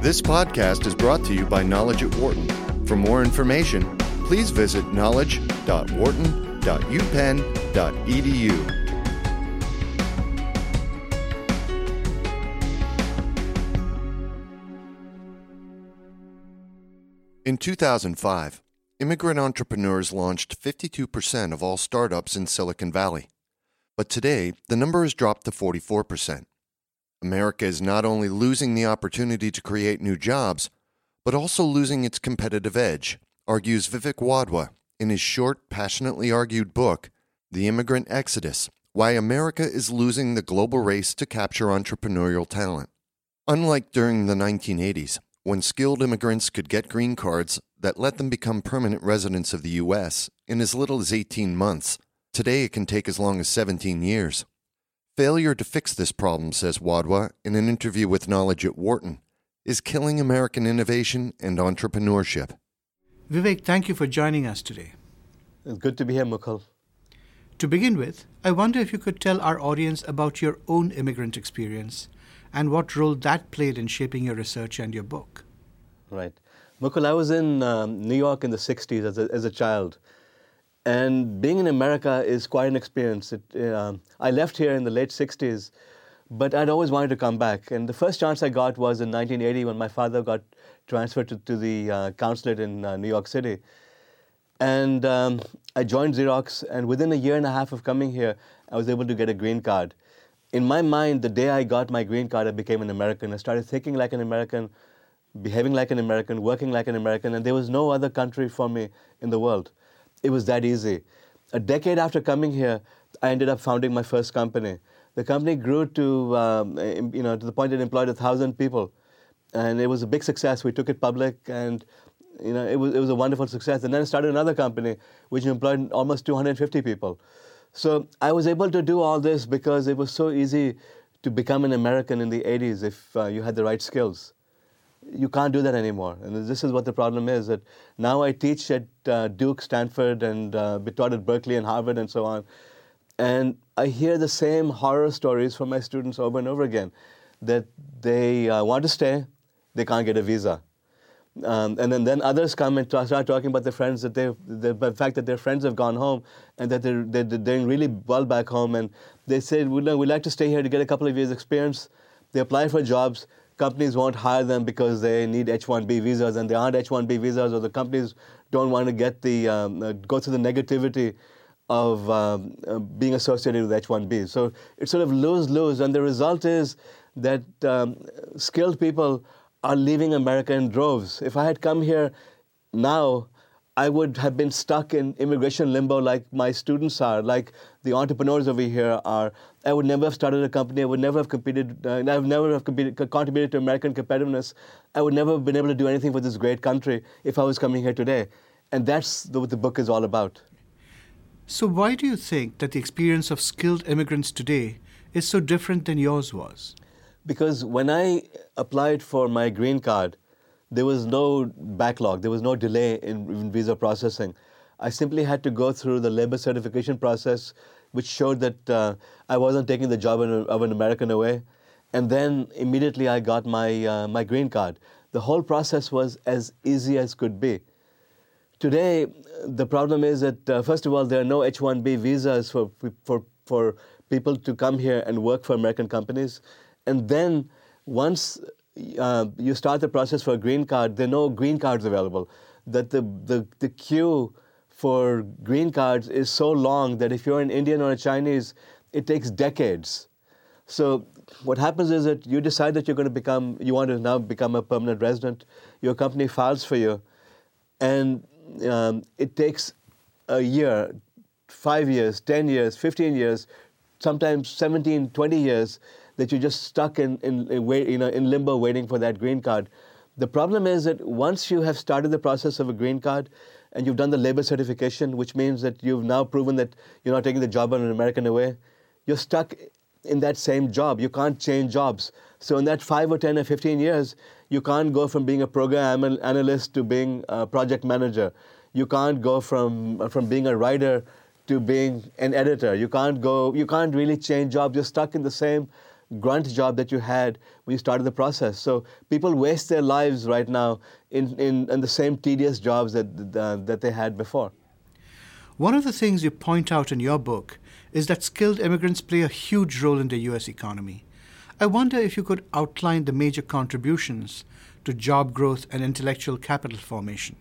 This podcast is brought to you by Knowledge at Wharton. For more information, please visit knowledge.wharton.upenn.edu. In 2005, immigrant entrepreneurs launched 52% of all startups in Silicon Valley. But today, the number has dropped to 44%. America is not only losing the opportunity to create new jobs, but also losing its competitive edge, argues Vivek Wadhwa in his short, passionately argued book, The Immigrant Exodus Why America is Losing the Global Race to Capture Entrepreneurial Talent. Unlike during the 1980s, when skilled immigrants could get green cards that let them become permanent residents of the U.S. in as little as 18 months, today it can take as long as 17 years. Failure to fix this problem, says Wadhwa in an interview with Knowledge at Wharton, is killing American innovation and entrepreneurship. Vivek, thank you for joining us today. It's good to be here, Mukul. To begin with, I wonder if you could tell our audience about your own immigrant experience and what role that played in shaping your research and your book. Right. Mukul, I was in um, New York in the 60s as a, as a child. And being in America is quite an experience. It, uh, I left here in the late 60s, but I'd always wanted to come back. And the first chance I got was in 1980 when my father got transferred to, to the uh, consulate in uh, New York City. And um, I joined Xerox, and within a year and a half of coming here, I was able to get a green card. In my mind, the day I got my green card, I became an American. I started thinking like an American, behaving like an American, working like an American, and there was no other country for me in the world. It was that easy. A decade after coming here, I ended up founding my first company. The company grew to, um, you know, to the point it employed a thousand people, and it was a big success. We took it public, and you know, it was it was a wonderful success. And then I started another company which employed almost 250 people. So I was able to do all this because it was so easy to become an American in the 80s if uh, you had the right skills you can't do that anymore. And this is what the problem is that now I teach at uh, Duke, Stanford, and uh, taught at Berkeley and Harvard and so on. And I hear the same horror stories from my students over and over again that they uh, want to stay, they can't get a visa. Um, and then, then others come and start talking about their friends that they, the fact that their friends have gone home and that they're, they're, doing really well back home. And they say, we'd, we'd like to stay here to get a couple of years' experience. They apply for jobs companies won't hire them because they need H-1B visas, and they aren't H-1B visas, or the companies don't want to get the um, uh, go through the negativity of um, uh, being associated with H-1B. So it's sort of lose-lose, and the result is that um, skilled people are leaving America in droves. If I had come here now, I would have been stuck in immigration limbo like my students are, like the entrepreneurs over here are. I would never have started a company. I would never have competed. Uh, I would never have competed, contributed to American competitiveness. I would never have been able to do anything for this great country if I was coming here today. And that's what the book is all about. So, why do you think that the experience of skilled immigrants today is so different than yours was? Because when I applied for my green card, there was no backlog, there was no delay in, in visa processing. I simply had to go through the labor certification process which showed that uh, I wasn't taking the job of an American away. And then immediately I got my, uh, my green card. The whole process was as easy as could be. Today, the problem is that, uh, first of all, there are no H 1B visas for, for, for people to come here and work for American companies. And then once uh, you start the process for a green card, there are no green cards available. That the, the, the queue for green cards is so long that if you're an Indian or a Chinese, it takes decades. So what happens is that you decide that you're going to become, you want to now become a permanent resident. Your company files for you, and um, it takes a year, five years, 10 years, 15 years, sometimes 17, 20 years that you're just stuck in, in, in, you know, in limbo waiting for that green card. The problem is that once you have started the process of a green card, and you've done the labor certification, which means that you've now proven that you're not taking the job on an American away, you're stuck in that same job. You can't change jobs. So in that five or 10 or 15 years, you can't go from being a program analyst to being a project manager. You can't go from, from being a writer to being an editor. You can't go, you can't really change jobs. You're stuck in the same grunt job that you had when you started the process. So people waste their lives right now in, in, in the same tedious jobs that, uh, that they had before. One of the things you point out in your book is that skilled immigrants play a huge role in the US economy. I wonder if you could outline the major contributions to job growth and intellectual capital formation.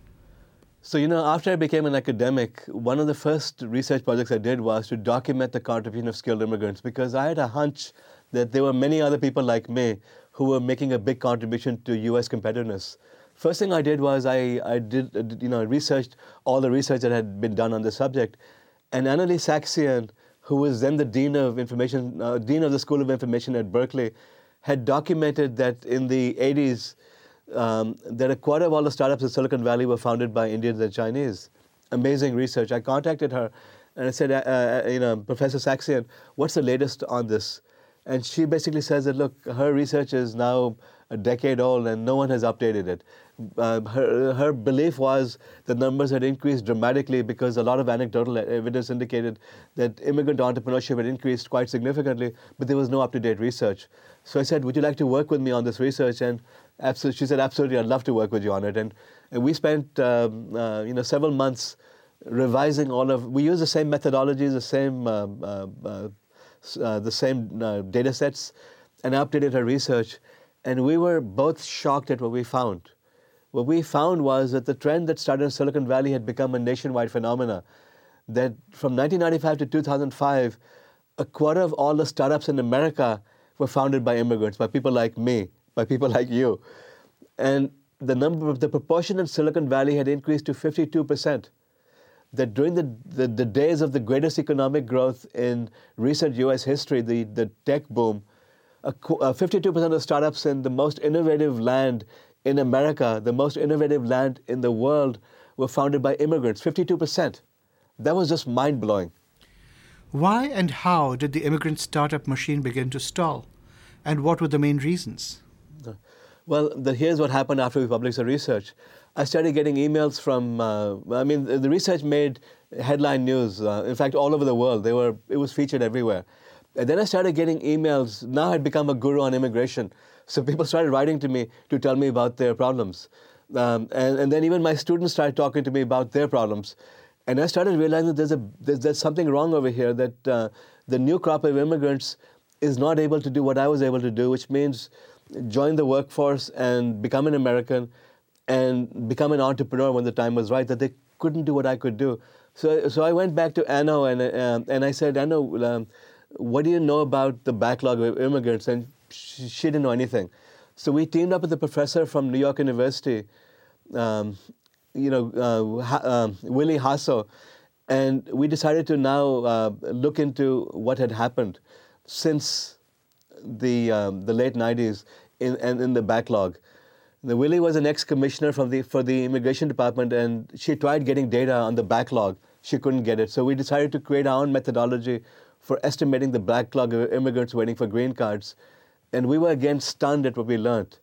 So, you know, after I became an academic, one of the first research projects I did was to document the contribution of skilled immigrants because I had a hunch that there were many other people like me who were making a big contribution to US competitiveness. First thing I did was I, I did, you know, researched all the research that had been done on the subject. And Annalee Saxenian, who was then the dean of information, uh, dean of the School of Information at Berkeley, had documented that in the 80s, um, that a quarter of all the startups in Silicon Valley were founded by Indians and Chinese. Amazing research. I contacted her and I said, uh, uh, you know, Professor Saxenian, what's the latest on this? And she basically says that, look, her research is now a decade old and no one has updated it. Uh, her, her belief was the numbers had increased dramatically because a lot of anecdotal evidence indicated that immigrant entrepreneurship had increased quite significantly, but there was no up to date research. So I said, Would you like to work with me on this research? And absolutely, she said, Absolutely, I'd love to work with you on it. And, and we spent um, uh, you know, several months revising all of, we use the same methodologies, the same, um, uh, uh, the same uh, data sets, and updated her research. And we were both shocked at what we found. What we found was that the trend that started in Silicon Valley had become a nationwide phenomena. That from 1995 to 2005, a quarter of all the startups in America were founded by immigrants, by people like me, by people like you. And the number of the proportion in Silicon Valley had increased to 52%. That during the, the, the days of the greatest economic growth in recent US history, the, the tech boom, 52% uh, of startups in the most innovative land in America, the most innovative land in the world, were founded by immigrants 52%. That was just mind blowing. Why and how did the immigrant startup machine begin to stall? And what were the main reasons? Well, the, here's what happened after we published the research. I started getting emails from, uh, I mean, the, research made headline news. Uh, in fact, all over the world. They were, it was featured everywhere. And then I started getting emails. Now I'd become a guru on immigration. So people started writing to me to tell me about their problems. Um, and, and then even my students started talking to me about their problems. And I started realizing that there's, a, there's, there's something wrong over here, that uh, the new crop of immigrants is not able to do what I was able to do, which means join the workforce and become an American and become an entrepreneur when the time was right, that they couldn't do what I could do. So, so I went back to Anno and, uh, and I said, Anno, um, what do you know about the backlog of immigrants? And she, she, didn't know anything. So we teamed up with a professor from New York University, um, you know, uh, ha, uh, Willie Jasso, and we decided to now uh, look into what had happened since the um, the late 90s in, and in the backlog. The Willie was an ex-commissioner from the for the immigration department, and she tried getting data on the backlog. She couldn't get it, so we decided to create our own methodology for estimating the backlog of immigrants waiting for green cards. And we were again stunned at what we learned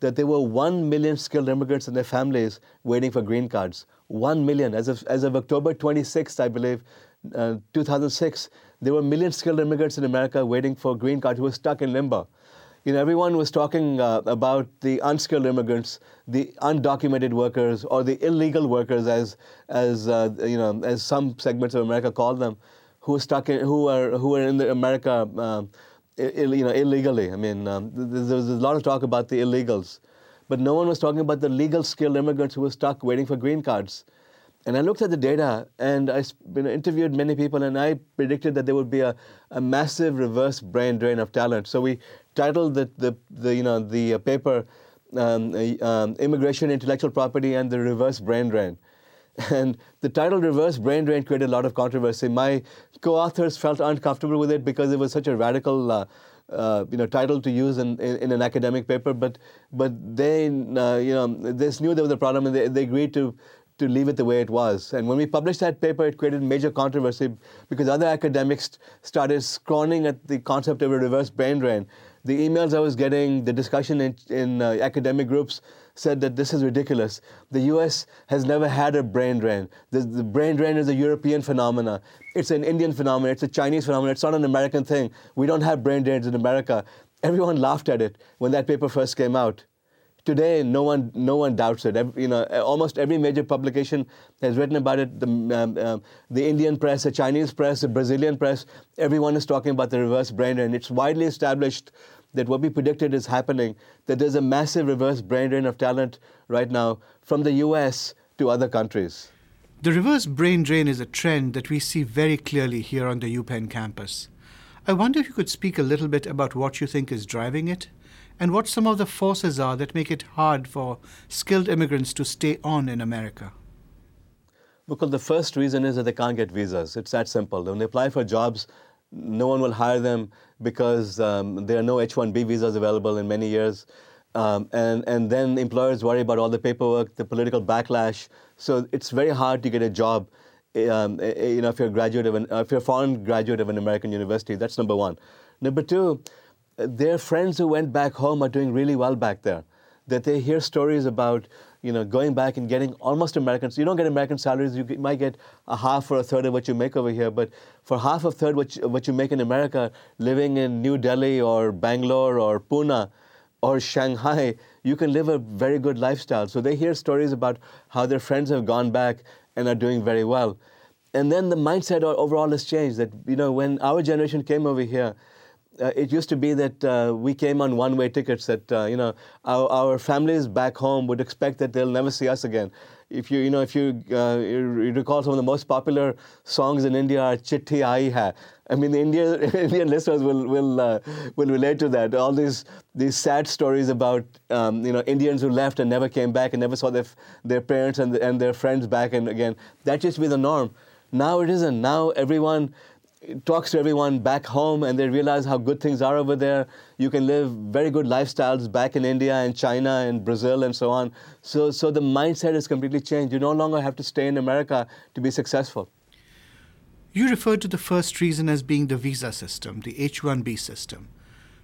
that there were 1 million skilled immigrants and their families waiting for green cards. 1 million. As of, as of October 26th, I believe, uh, 2006, there were million skilled immigrants in America waiting for green cards who were stuck in limbo. You know, everyone was talking uh, about the unskilled immigrants, the undocumented workers, or the illegal workers, as, as, uh, you know, as some segments of America call them who are stuck in, who are who are in America, um, Ill, you know, illegally. I mean, um, there was a lot of talk about the illegals, but no one was talking about the legal skilled immigrants who were stuck waiting for green cards. And I looked at the data, and I you know, interviewed many people, and I predicted that there would be a, a massive reverse brain drain of talent. So we titled the, the, the you know the uh, paper um, um, "Immigration, Intellectual Property, and the Reverse Brain Drain." And the title Reverse Brain Drain created a lot of controversy. My co authors felt uncomfortable with it because it was such a radical uh, uh, you know, title to use in, in, in, an academic paper, but, but they, uh, you know, they knew there was a problem and they, they agreed to, to leave it the way it was. And when we published that paper, it created major controversy because other academics started scorning at the concept of a reverse brain drain. The emails I was getting, the discussion in, in uh, academic groups said that this is ridiculous. The US has never had a brain drain. The, the brain drain is a European phenomenon. It's an Indian phenomenon. It's a Chinese phenomenon. It's not an American thing. We don't have brain drains in America. Everyone laughed at it when that paper first came out. Today, no one, no one doubts it. you know, almost every major publication has written about it. The, um, um, the Indian press, the Chinese press, the Brazilian press, everyone is talking about the reverse brain drain. It's widely established that what we predicted is happening, that there's a massive reverse brain drain of talent right now from the US to other countries. The reverse brain drain is a trend that we see very clearly here on the UPenn campus. I wonder if you could speak a little bit about what you think is driving it and what some of the forces are that make it hard for skilled immigrants to stay on in America. Because the first reason is that they can't get visas. It's that simple. When they apply for jobs, no one will hire them because um, there are no H-1B visas available in many years. Um, and, and then employers worry about all the paperwork, the political backlash. So it's very hard to get a job um, you know, if you're a graduate of an, if you're a foreign graduate of an American university. That's number one. Number two, their friends who went back home are doing really well back there. That they hear stories about you know, going back and getting almost American. So you don't get American salaries. You might get a half or a third of what you make over here. But for half a third what you, what you make in America, living in New Delhi or Bangalore or Pune or Shanghai, you can live a very good lifestyle. So they hear stories about how their friends have gone back and are doing very well. And then the mindset overall has changed. That you know, when our generation came over here, uh, it used to be that uh, we came on one-way tickets. That uh, you know, our, our, families back home would expect that they'll never see us again. If you you know if you, uh, you recall some of the most popular songs in India are "Chitti Aayi Hai." I mean, the Indian Indian listeners will will uh, will relate to that. All these these sad stories about um, you know Indians who left and never came back and never saw their their parents and and their friends back and again. That used to be the norm. Now it isn't. Now everyone talks to everyone back home and they realize how good things are over there. You can live very good lifestyles back in India and China and Brazil and so on. So, so the mindset has completely changed. You no longer have to stay in America to be successful. You referred to the first reason as being the visa system, the H 1B system.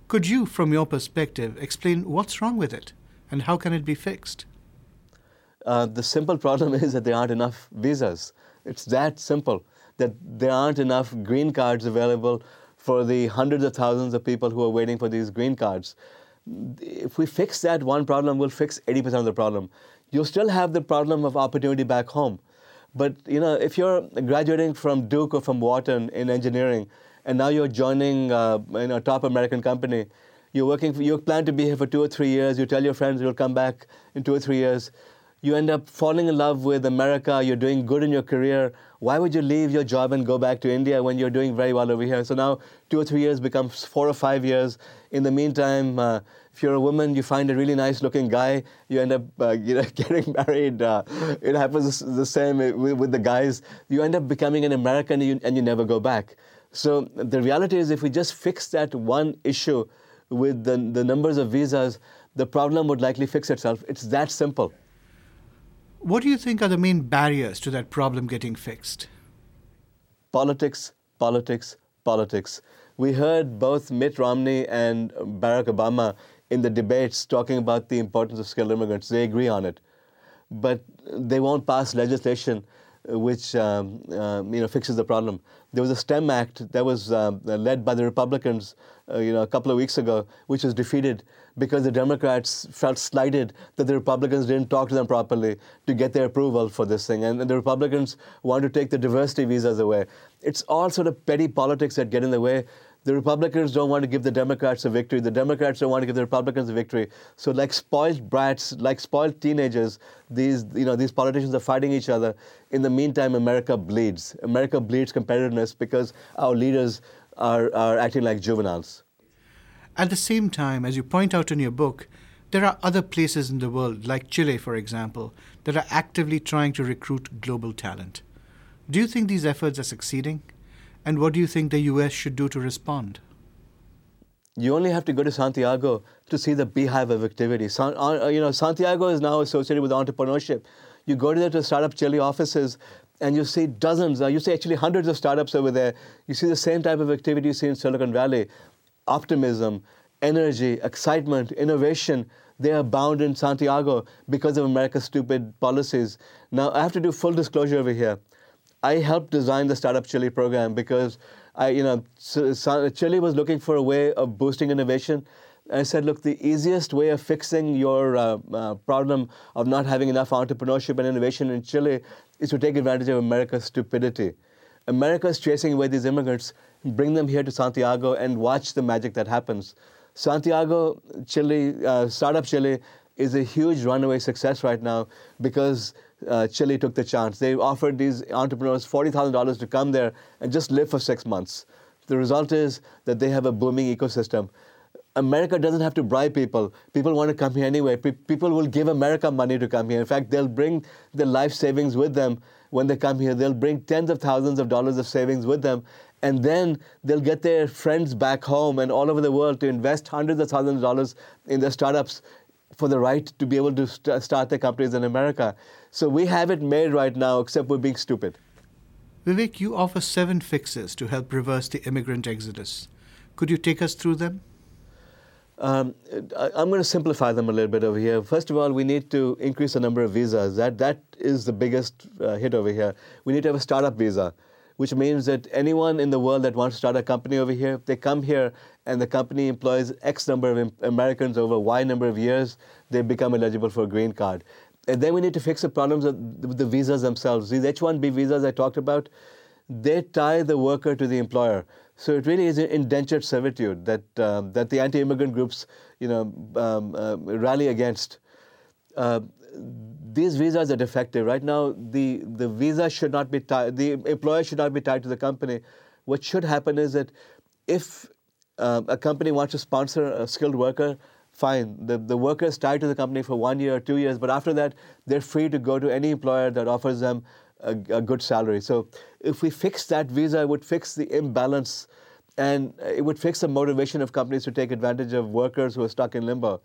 Could you, from your perspective, explain what's wrong with it and how can it be fixed? Uh, the simple problem is that there aren't enough visas. It's that simple that there aren't enough green cards available for the hundreds of thousands of people who are waiting for these green cards. If we fix that one problem, we'll fix 80% of the problem. You'll still have the problem of opportunity back home. But you know, if you're graduating from Duke or from Wharton in engineering, and now you're joining uh, in a top American company, you're working. For, you plan to be here for two or three years. You tell your friends you'll come back in two or three years you end up falling in love with America, you're doing good in your career. Why would you leave your job and go back to India when you're doing very well over here? So now two or three years becomes four or five years. In the meantime, uh, if you're a woman, you find a really nice looking guy, you end up uh, you know, getting married. Uh, it happens the same with, the guys. You end up becoming an American and you, and you never go back. So the reality is, if we just fix that one issue with the, the numbers of visas, the problem would likely fix itself. It's that simple. What do you think are the main barriers to that problem getting fixed? Politics, politics, politics. We heard both Mitt Romney and Barack Obama in the debates talking about the importance of skilled immigrants. They agree on it. But they won't pass legislation which um, uh, you know fixes the problem. There was a STEM Act that was uh, led by the Republicans, uh, you know, a couple of weeks ago, which was defeated because the Democrats felt slighted that the Republicans didn't talk to them properly to get their approval for this thing, and, and the Republicans want to take the diversity visas away. It's all sort of petty politics that get in the way the Republicans don't want to give the Democrats a victory. The Democrats don't want to give the Republicans a victory. So, like spoiled brats, like spoiled teenagers, these you know these politicians are fighting each other. In the meantime, America bleeds. America bleeds competitiveness because our leaders are, are acting like juveniles. At the same time, as you point out in your book, there are other places in the world, like Chile, for example, that are actively trying to recruit global talent. Do you think these efforts are succeeding? And what do you think the US should do to respond? You only have to go to Santiago to see the beehive of activity. San, uh, you know, Santiago is now associated with entrepreneurship. You go to the startup Chile offices, and you see dozens, uh, you see actually hundreds of startups over there. You see the same type of activity you see in Silicon Valley optimism, energy, excitement, innovation, they are bound in Santiago because of America's stupid policies. Now, I have to do full disclosure over here. I helped design the Startup Chile program because I, you know, Chile was looking for a way of boosting innovation. I said, look, the easiest way of fixing your uh, uh, problem of not having enough entrepreneurship and innovation in Chile is to take advantage of America's stupidity. America is chasing away these immigrants, bring them here to Santiago, and watch the magic that happens. Santiago, Chile, uh, Startup Chile is a huge runaway success right now because uh, Chile took the chance. They offered these entrepreneurs $40,000 to come there and just live for six months. The result is that they have a booming ecosystem. America doesn't have to bribe people. People want to come here anyway. people will give America money to come here. In fact, they'll bring their life savings with them when they come here. They'll bring tens of thousands of dollars of savings with them, and then they'll get their friends back home and all over the world to invest hundreds of thousands of dollars in their startups for the right to be able to st- start their companies in America. So we have it made right now, except we're being stupid. Vivek, you offer seven fixes to help reverse the immigrant exodus. Could you take us through them? Um, I'm going to simplify them a little bit over here. First of all, we need to increase the number of visas. That that is the biggest uh, hit over here. We need to have a startup visa which means that anyone in the world that wants to start a company over here, they come here and the company employs X number of Americans over Y number of years, they become eligible for a green card. And then we need to fix the problems of the visas themselves. These H-1B visas I talked about, they tie the worker to the employer. So it really is an indentured servitude that um, that the anti-immigrant groups, you know, um, uh, rally against. Uh, these visas are defective. Right now, the, the visa should not be tied, the employer should not be tied to the company. What should happen is that if uh, a company wants to sponsor a skilled worker, fine. The, the worker is tied to the company for one year or two years, but after that, they're free to go to any employer that offers them a, a good salary. So if we fix that visa, it would fix the imbalance and it would fix the motivation of companies to take advantage of workers who are stuck in limbo.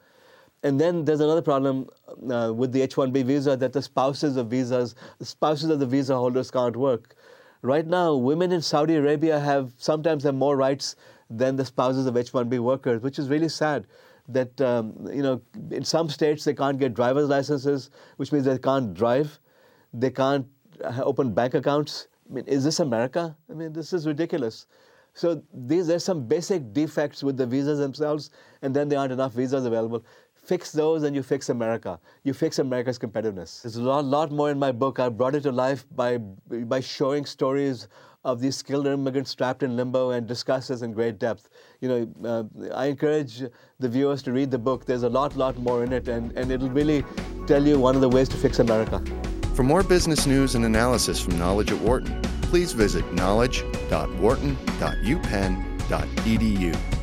And then there's another problem uh, with the H-1B visa that the spouses of visas, spouses of the visa holders can't work. Right now, women in Saudi Arabia have sometimes have more rights than the spouses of H-1B workers, which is really sad. That um, you know, in some states they can't get driver's licenses, which means they can't drive, they can't open bank accounts. I mean, is this America? I mean, this is ridiculous. So these are some basic defects with the visas themselves, and then there aren't enough visas available fix those and you fix America. You fix America's competitiveness. There's a lot, lot more in my book. I brought it to life by, by showing stories of these skilled immigrants trapped in limbo and discuss this in great depth. You know, uh, I encourage the viewers to read the book. There's a lot, lot more in it, and, and it'll really tell you one of the ways to fix America. For more business news and analysis from Knowledge at Wharton, please visit knowledge.wharton.upenn.edu.